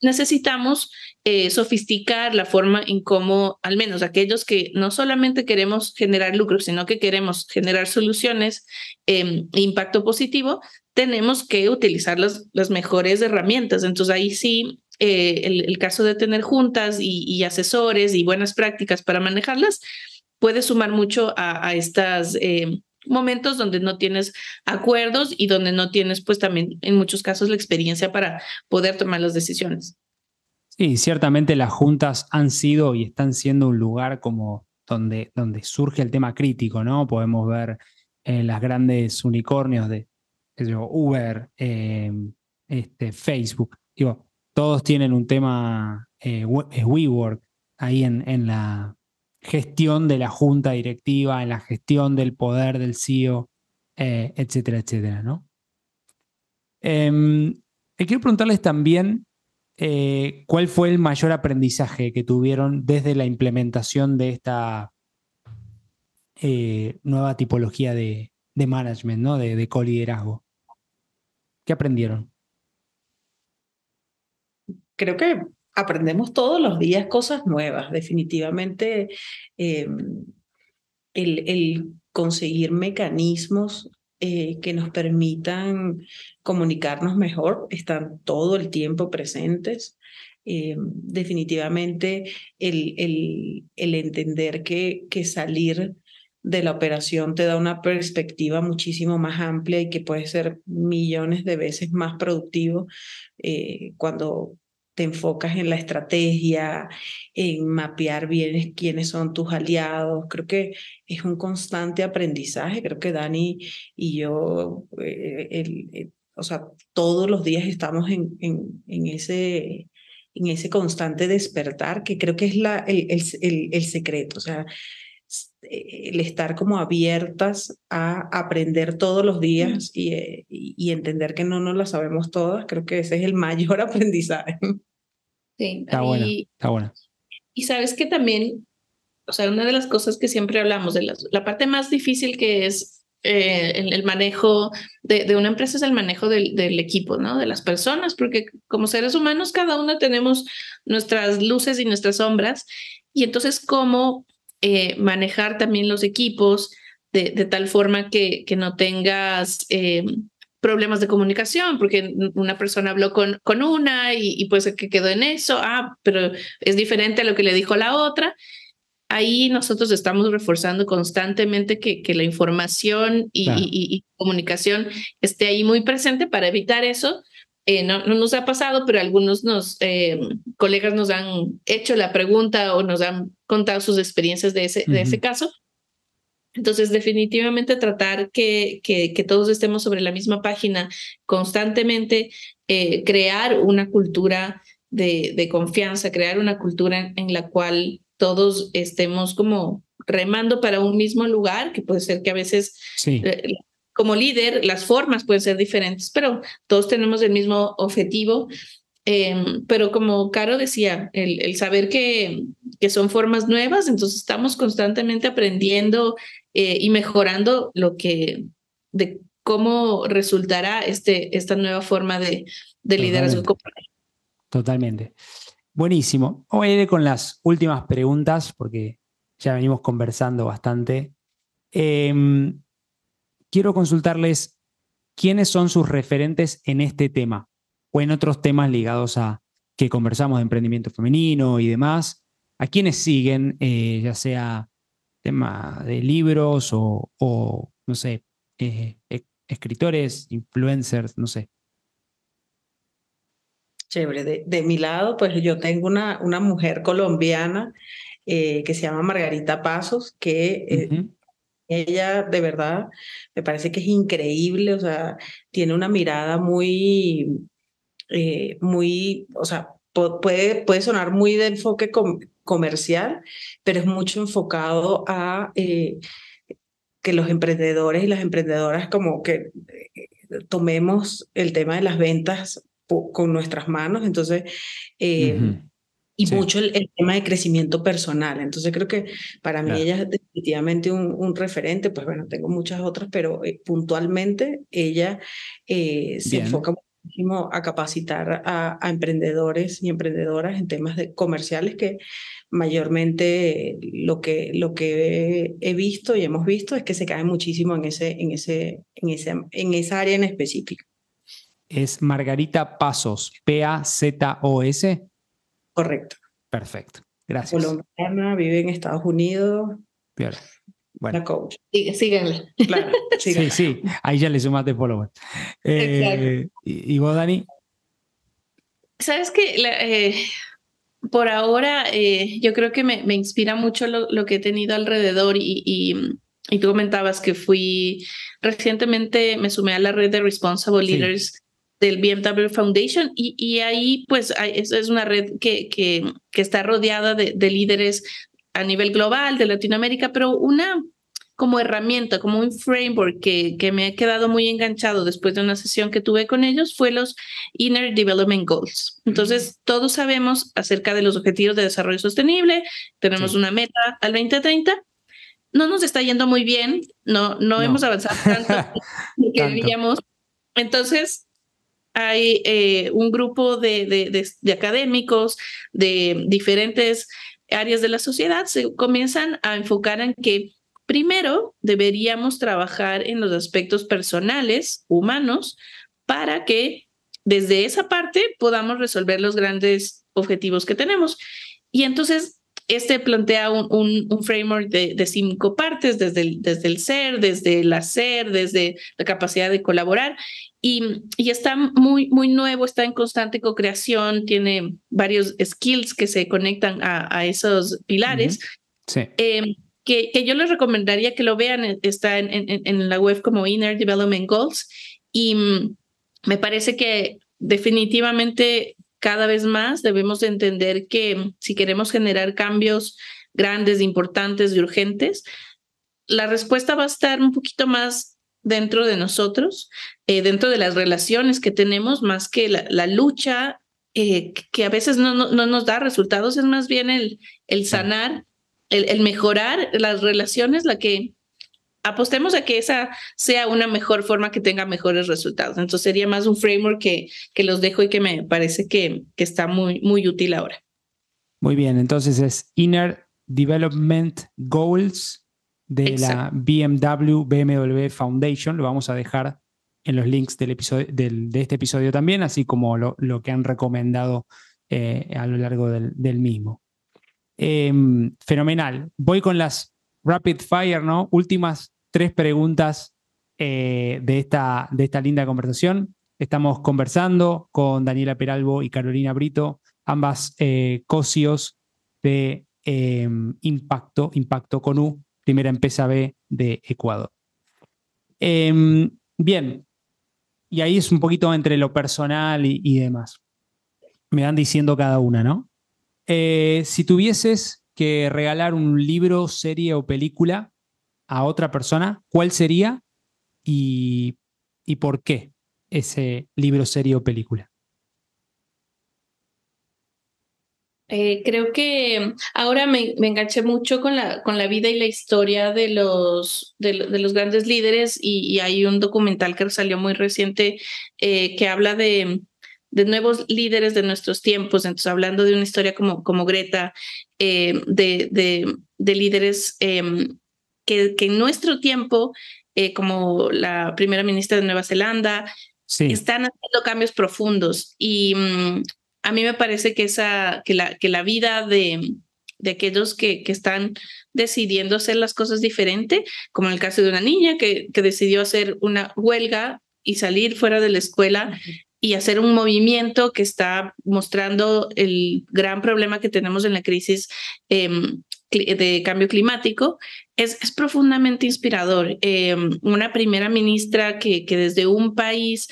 necesitamos eh, sofisticar la forma en cómo, al menos aquellos que no solamente queremos generar lucro, sino que queremos generar soluciones eh, impacto positivo, tenemos que utilizar las, las mejores herramientas. Entonces ahí sí eh, el, caso de tener juntas y, y, asesores y buenas prácticas para manejarlas puede sumar mucho a, estos eh, momentos donde no tienes acuerdos y donde no tienes, pues también en muchos casos, la experiencia para poder tomar las decisiones. Sí, ciertamente las juntas han sido y están siendo un lugar como donde, donde surge el tema crítico, ¿no? Podemos ver eh, las grandes unicornios de Uber, eh, este, Facebook, digo, todos tienen un tema WeWork ahí en, en, la, gestión de la junta directiva, en la gestión del poder del CEO, eh, etcétera, etcétera, ¿no? Em, quiero preguntarles también eh, cuál fue el mayor aprendizaje que tuvieron desde la implementación de esta eh, nueva tipología de, management, ¿no? de, de coliderazgo. ¿Qué aprendieron? Creo que aprendemos todos los días cosas nuevas. Definitivamente em, el, conseguir mecanismos eh, que nos permitan comunicarnos mejor están todo el tiempo presentes. Em, definitivamente el, el, entender que, que salir de la operación te da una perspectiva muchísimo más amplia y que puede ser millones de veces más productivo eh, cuando te enfocas en la estrategia, en mapear bien quiénes son tus aliados. Creo que es un constante aprendizaje. Creo que Dani y yo, eh, o sea, todos los días estamos en, en, en, ese, en ese constante despertar que creo que es la, el, el, el secreto. O sea, el estar como abiertas a aprender todos los días y, y, entender que no nos la sabemos todas, creo que ese es el mayor aprendizaje. Sí, está bueno, está bueno. Y sabes que también, o sea, una de las cosas que siempre hablamos, de la parte más difícil que es eh, el, manejo de, de, una empresa es el manejo del, del, equipo, ¿no? De las personas, porque como seres humanos cada uno tenemos nuestras luces y nuestras sombras, y entonces cómo eh, manejar también los equipos de, de, tal forma que, que no tengas eh, problemas de comunicación, porque una persona habló con, con una y, y pues que quedó en eso, ah, pero es diferente a lo que le dijo la otra, ahí nosotros estamos reforzando constantemente que, que la información y, comunicación esté ahí muy presente para evitar eso. Eh, no, no, nos ha pasado, pero algunos nos, eh, colegas nos han hecho la pregunta o nos han contado sus experiencias de ese, de ese caso. Entonces, definitivamente tratar que, que, que, todos estemos sobre la misma página constantemente, eh, crear una cultura de, de, confianza, crear una cultura en la cual todos estemos como remando para un mismo lugar, que puede ser que a veces eh, como líder las formas pueden ser diferentes, pero todos tenemos el mismo objetivo. Em, pero como Caro decía, el, el, saber que, que son formas nuevas, entonces estamos constantemente aprendiendo eh, y mejorando lo que, de cómo resultará este, esta nueva forma de, de liderazgo. Totalmente. Buenísimo. Voy a ir con las últimas preguntas porque ya venimos conversando bastante. Em, quiero consultarles quiénes son sus referentes en este tema o en otros temas ligados a que conversamos de emprendimiento femenino y demás. ¿A quiénes siguen, eh, ya sea tema de libros o, no sé, eh, escritores, influencers, no sé? Chévere. De, mi lado, pues yo tengo una, una mujer colombiana eh, que se llama Margarita Pasos, que ella de verdad me parece que es increíble, o sea, tiene una mirada muy, eh, muy, o sea, puede, puede sonar muy de enfoque comercial, pero es mucho enfocado a que los emprendedores y las emprendedoras como que tomemos el tema de las ventas con nuestras manos, entonces, eh, y mucho el, tema de crecimiento personal. Entonces creo que para mí ella es definitivamente un, un, referente, pues bueno, tengo muchas otras, pero eh, puntualmente ella eh, se enfoca muchísimo a capacitar a, a, emprendedores y emprendedoras en temas de comerciales que mayormente lo que, lo que he visto y hemos visto es que se cae muchísimo en, ese, en, ese, en, ese, en esa área en específico es Margarita Pasos, P-A-Z-O-S. Correcto. Perfecto, gracias. Colombiana, vive en Estados Unidos. Bien. Bueno. La coach. síganle. Claro, Sí, sí, ahí ya le sumaste follower. Eh, ¿y, vos, Dani? Sabes que eh, por ahora eh, yo creo que me, me inspira mucho lo, lo, que he tenido alrededor y, y, y, tú comentabas que fui recientemente, me sumé a la red de Responsible Leaders del BMW Foundation y, y ahí pues es, es, una red que, que, que está rodeada de, de, líderes a nivel global de Latinoamérica, pero una como herramienta, como un framework que, que me ha quedado muy enganchado después de una sesión que tuve con ellos fue los Inner Development Goals. Entonces, todos sabemos acerca de los objetivos de desarrollo sostenible, tenemos una meta al 2030, no nos está yendo muy bien, no, no, no. hemos avanzado tanto que debíamos. Entonces, hay eh, un grupo de, de, de, académicos de diferentes áreas de la sociedad, se comienzan a enfocar en que primero deberíamos trabajar en los aspectos personales, humanos, para que desde esa parte podamos resolver los grandes objetivos que tenemos. Y entonces este plantea un, framework de, cinco partes, desde el ser, desde el hacer, desde la capacidad de colaborar. Y, y está muy, muy nuevo, está en constante co-creación, tiene varios skills que se conectan a, a esos pilares. Sí. Eh, que, que, yo les recomendaría que lo vean, está en, en, en la web como Inner Development Goals. Y me parece que definitivamente cada vez más debemos entender que si queremos generar cambios grandes, importantes y urgentes, la respuesta va a estar un poquito más dentro de nosotros, eh, dentro de las relaciones que tenemos, más que la, lucha eh, que a veces no, no, nos da resultados, es más bien el, el sanar, el, el mejorar las relaciones, la que apostemos a que esa sea una mejor forma que tenga mejores resultados. Entonces sería más un framework que, que los dejo y que me parece que, que está muy, muy útil ahora. Muy bien, entonces es Inner Development Goals de la BMW BMW Foundation. Lo vamos a dejar en los links del episodio, del, de este episodio también, así como lo, lo que han recomendado eh, a lo largo del, del mismo. Em, fenomenal. Voy con las rapid fire, ¿no? Últimas tres preguntas eh, de, esta, de esta linda conversación. Estamos conversando con Daniela Peralbo y Carolina Brito, ambas eh, cosios de em, Impacto, Impacto con U, primera empresa B de Ecuador. Em, bien, y ahí es un poquito entre lo personal y, demás. Me van diciendo cada una, ¿no? Eh, si tuvieses que regalar un libro, serie o película a otra persona, ¿cuál sería y, por qué ese libro, serie o película? Eh, creo que ahora me, enganché mucho con la, con la vida y la historia de los, de, los grandes líderes y, hay un documental que salió muy reciente eh, que habla de, de, nuevos líderes de nuestros tiempos, entonces hablando de una historia como, como Greta, eh, de, de, de, líderes em, que, en nuestro tiempo, eh, como la primera ministra de Nueva Zelanda, están haciendo cambios profundos. Y mm, a mí me parece que, esa, que, la, que la vida de, de aquellos que, que están decidiendo hacer las cosas diferente, como en el caso de una niña que, que decidió hacer una huelga y salir fuera de la escuela y hacer un movimiento que está mostrando el gran problema que tenemos en la crisis em, de cambio climático, es, es profundamente inspirador. Em, una primera ministra que, que desde un país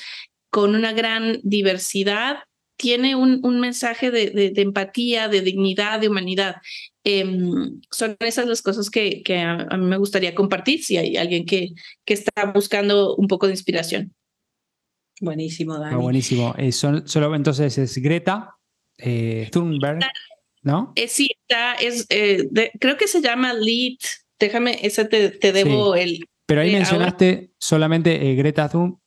con una gran diversidad tiene un, un mensaje de, de, empatía, de dignidad, de humanidad. Em, son esas las cosas que, que a, mí me gustaría compartir si hay alguien que, que está buscando un poco de inspiración. Buenísimo, Dani. buenísimo. Eh, solo entonces es Greta eh, Thunberg. ¿no? Eh, sí, está, es, eh, creo que se llama Lead. Déjame, ese te, te debo el. Pero ahí mencionaste solamente eh, Greta Thunberg,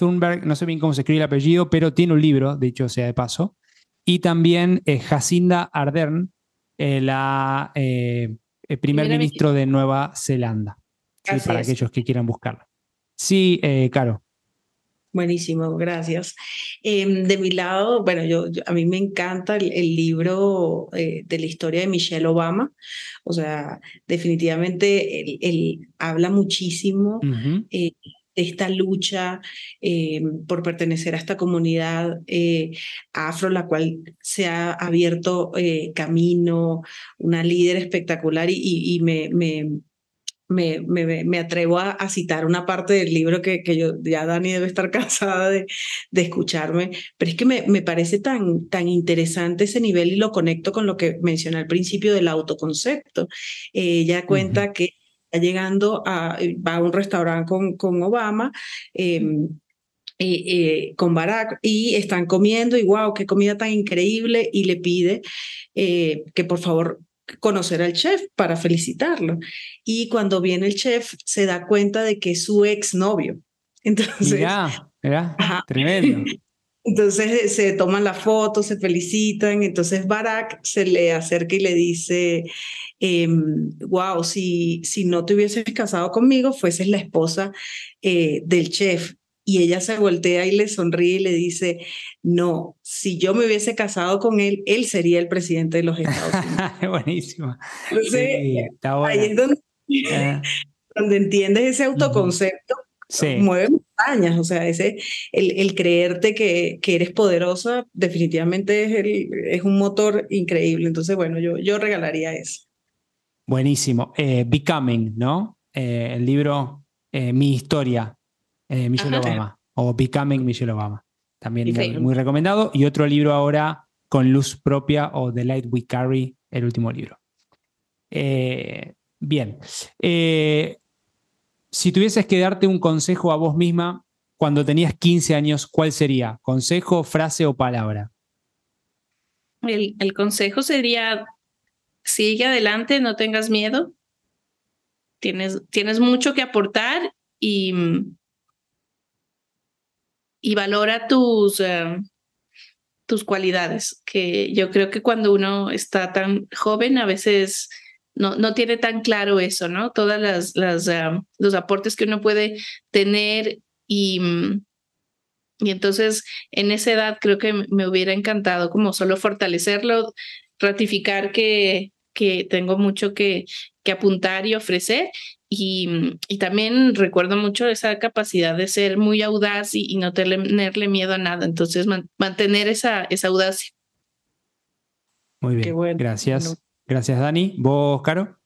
no sé bien cómo se escribe el apellido, pero tiene un libro, dicho sea de paso. Y también Jacinda Ardern, la primer ministro de Nueva Zelanda. para aquellos que quieran buscarla. Sí, Caro. Buenísimo, gracias. Em, de mi lado, bueno, yo, a mí me encanta el, libro eh, de la historia de Michelle Obama. O sea, definitivamente él, habla muchísimo eh, de esta lucha em, por pertenecer a esta comunidad eh, afro, la cual se ha abierto camino, una líder espectacular y, me, me me, me, me, atrevo a, citar una parte del libro que, que yo, ya Dani debe estar cansada de, de escucharme, pero es que me, me parece tan, tan interesante ese nivel y lo conecto con lo que mencioné al principio del autoconcepto. ella cuenta que está llegando a, va a un restaurante con, con Obama. Em, eh, eh, con Barack y están comiendo y wow, qué comida tan increíble y le pide eh, que por favor conocer al chef para felicitarlo. Y cuando viene el chef, se da cuenta de que es su exnovio. Entonces, tremendo. Entonces se toman la foto, se felicitan. Entonces Barack se le acerca y le dice: Wow, em, si, si no te hubieses casado conmigo, fueses la esposa eh, del chef. Y ella se voltea y le sonríe y le dice, no, si yo me hubiese casado con él, él sería el presidente de los Estados Unidos. Buenísimo. Entonces, ahí es donde, ah. donde, entiendes ese autoconcepto. Sí. Mueve montañas, o sea, ese, el, el creerte que, que, eres poderosa definitivamente es, el, es un motor increíble. Entonces, bueno, yo, yo regalaría eso. Buenísimo. Eh, Becoming, ¿no? Eh, el libro eh, Mi Historia Michelle Obama, o Becoming Michelle Obama. También muy, recomendado. Y otro libro ahora con luz propia o The Light We Carry, el último libro. bien. si tuvieses que darte un consejo a vos misma cuando tenías 15 años, ¿cuál sería? ¿Consejo, frase o palabra? El, el consejo sería, sigue adelante, no tengas miedo. Tienes, tienes mucho que aportar y, y valora tus, eh, tus cualidades, que yo creo que cuando uno está tan joven a veces no, no tiene tan claro eso, ¿no? Todas las, eh, los aportes que uno puede tener y, y entonces en esa edad creo que me hubiera encantado como solo fortalecerlo, ratificar que, que tengo mucho que, que apuntar y ofrecer. Y, y, también recuerdo mucho esa capacidad de ser muy audaz y, no tenerle miedo a nada. Entonces, mantener esa, esa audacia. Muy bien. Gracias. Gracias, Dani. ¿Vos, Caro?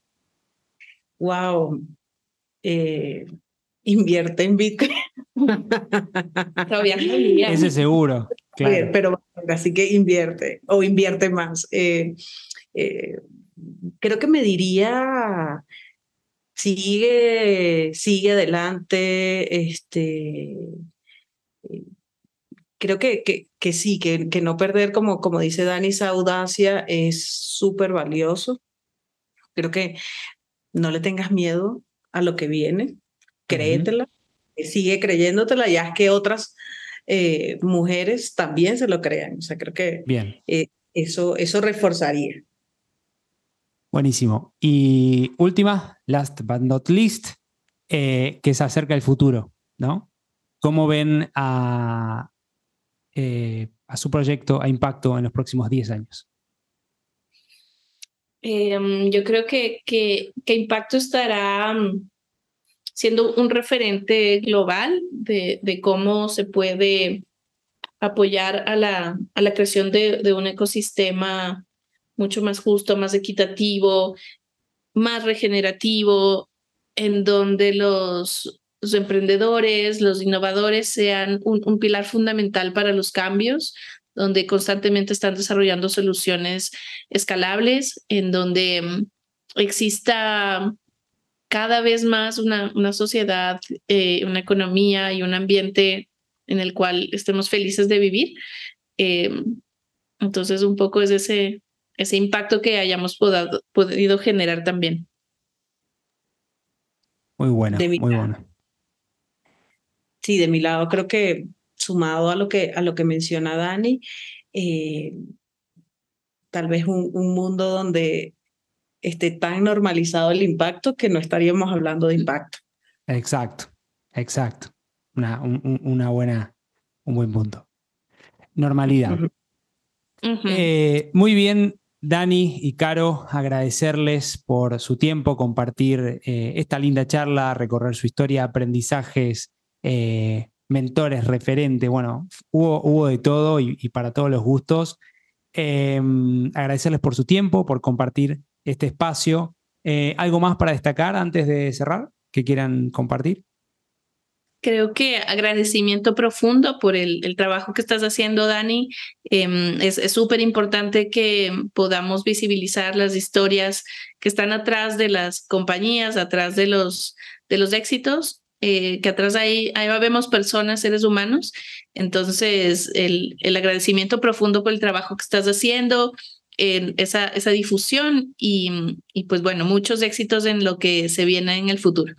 Wow. Eh, invierte en Bitcoin. Ese seguro. Claro. Pero así que invierte o invierte más. Eh, eh, creo que me diría, sigue, sigue adelante, este, eh, creo que, que, que sí, que, que, no perder, como, como dice Dani, esa audacia es súper valioso. Creo que no le tengas miedo a lo que viene, créetela, sigue creyéndotela, ya es que otras eh, mujeres también se lo crean. O sea, creo que Bien. eso, eso reforzaría. Buenísimo. Y última, last but not least, eh, que es acerca del futuro, ¿no? ¿Cómo ven a, eh, su proyecto, a Impacto en los próximos 10 años? Em, yo creo que, que, que, Impacto estará mm, siendo un referente global de, de cómo se puede apoyar a la, a la creación de, de un ecosistema mucho más justo, más equitativo, más regenerativo, en donde los, emprendedores, los innovadores sean un, pilar fundamental para los cambios, donde constantemente están desarrollando soluciones escalables, en donde mm, exista cada vez más una, una sociedad, eh, una economía y un ambiente en el cual estemos felices de vivir. Eh, entonces, un poco es ese, ese impacto que hayamos podido generar también. Muy buena, muy buena. Sí, de mi lado creo que sumado a lo que, a lo que menciona Dani, eh, tal vez un, un, mundo donde esté tan normalizado el impacto que no estaríamos hablando de impacto. Exacto, exacto. Una, una buena, un buen punto. Normalidad. Eh, muy bien, Dani y Caro, agradecerles por su tiempo, compartir eh, esta linda charla, recorrer su historia, aprendizajes, eh, mentores, referentes, bueno, hubo, de todo y, para todos los gustos. Em, agradecerles por su tiempo, por compartir este espacio. Eh, ¿Algo más para destacar antes de cerrar que quieran compartir? Creo que agradecimiento profundo por el, el trabajo que estás haciendo, Dani. Eh, es súper importante que podamos visibilizar las historias que están atrás de las compañías, atrás de los, de los éxitos, eh, que atrás ahí, ahí vemos personas, seres humanos. Entonces, el, el agradecimiento profundo por el trabajo que estás haciendo, en esa, esa difusión y, y pues bueno, muchos éxitos en lo que se viene en el futuro.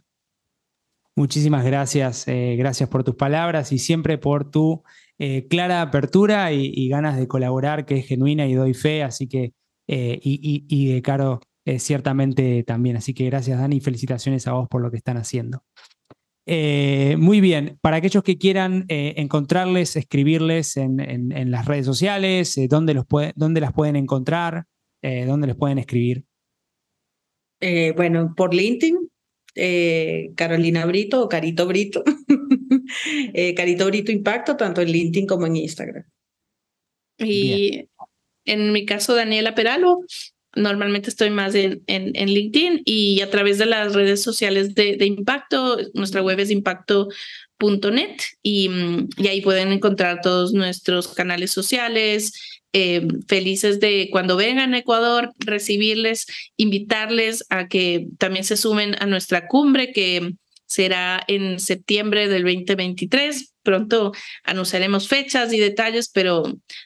Muchísimas gracias, eh, gracias por tus palabras y siempre por tu eh, clara apertura y, ganas de colaborar, que es genuina y doy fe, así que, eh, y, de Caro ciertamente también. Así que gracias Dani y felicitaciones a vos por lo que están haciendo. muy bien, para aquellos que quieran encontrarles, escribirles en, las redes sociales, ¿dónde, los ¿dónde las pueden encontrar? ¿Dónde les pueden escribir? bueno, por LinkedIn, eh, Carolina Brito o Carito Brito. eh, Carito Brito Impacto, tanto en LinkedIn como en Instagram. Y en mi caso, Daniela Peralo, normalmente estoy más en, en, en, LinkedIn y a través de las redes sociales de, de Impacto. Nuestra web es impacto.org y, y ahí pueden encontrar todos nuestros canales sociales, eh, felices de cuando vengan a Ecuador recibirles, invitarles a que también se sumen a nuestra cumbre que será en septiembre del 2023. Pronto anunciaremos fechas y detalles, pero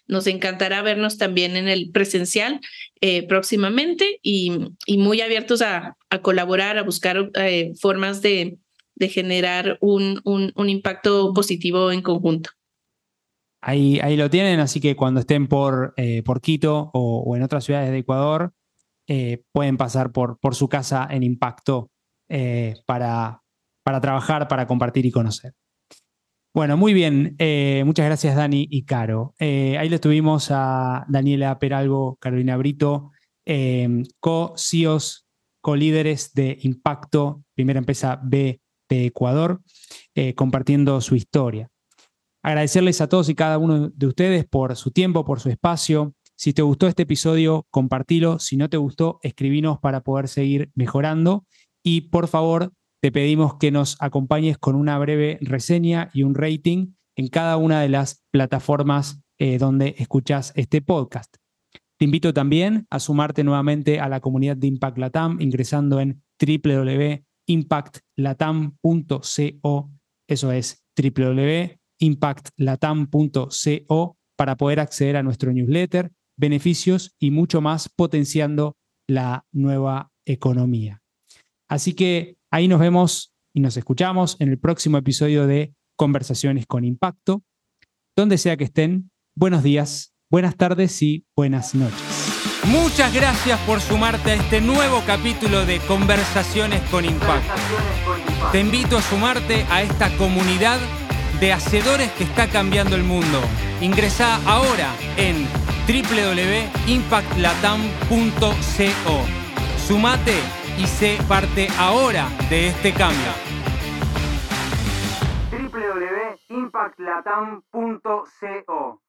nos encantará vernos también en el presencial eh, próximamente y, muy abiertos a, colaborar, a buscar eh, formas de, generar un impacto positivo en conjunto. Ahí, lo tienen, así que cuando estén por, eh, por Quito o, en otras ciudades de Ecuador, eh, pueden pasar por, por su casa en Impacto eh, para, para trabajar, para compartir y conocer. Bueno, muy bien. Muchas gracias, Dani y Caro. Ahí le tuvimos a Daniela Peralgo, Carolina Brito, eh, co-CEOs, co-líderes de Impacto, primera empresa B de Ecuador, compartiendo su historia. Agradecerles a todos y cada uno de ustedes por su tiempo, por su espacio. Si te gustó este episodio, compartilo. Si no te gustó, escribinos para poder seguir mejorando. Y por favor, te pedimos que nos acompañes con una breve reseña y un rating en cada una de las plataformas eh, donde escuchas este podcast. Te invito también a sumarte nuevamente a la comunidad de Impact Latam ingresando en www.impactlatam.co. Eso es www.impactlatam.co para poder acceder a nuestro newsletter, beneficios y mucho más potenciando la nueva economía. Así que ahí nos vemos y nos escuchamos en el próximo episodio de Conversaciones con Impacto. Donde sea que estén, buenos días, buenas tardes y buenas noches. Muchas gracias por sumarte a este nuevo capítulo de Conversaciones con Impacto. Te invito a sumarte a esta comunidad de hacedores que está cambiando el mundo. Ingresa ahora en www.impactlatam.co. Sumate y sé parte ahora de este cambio. www.impactlatam.co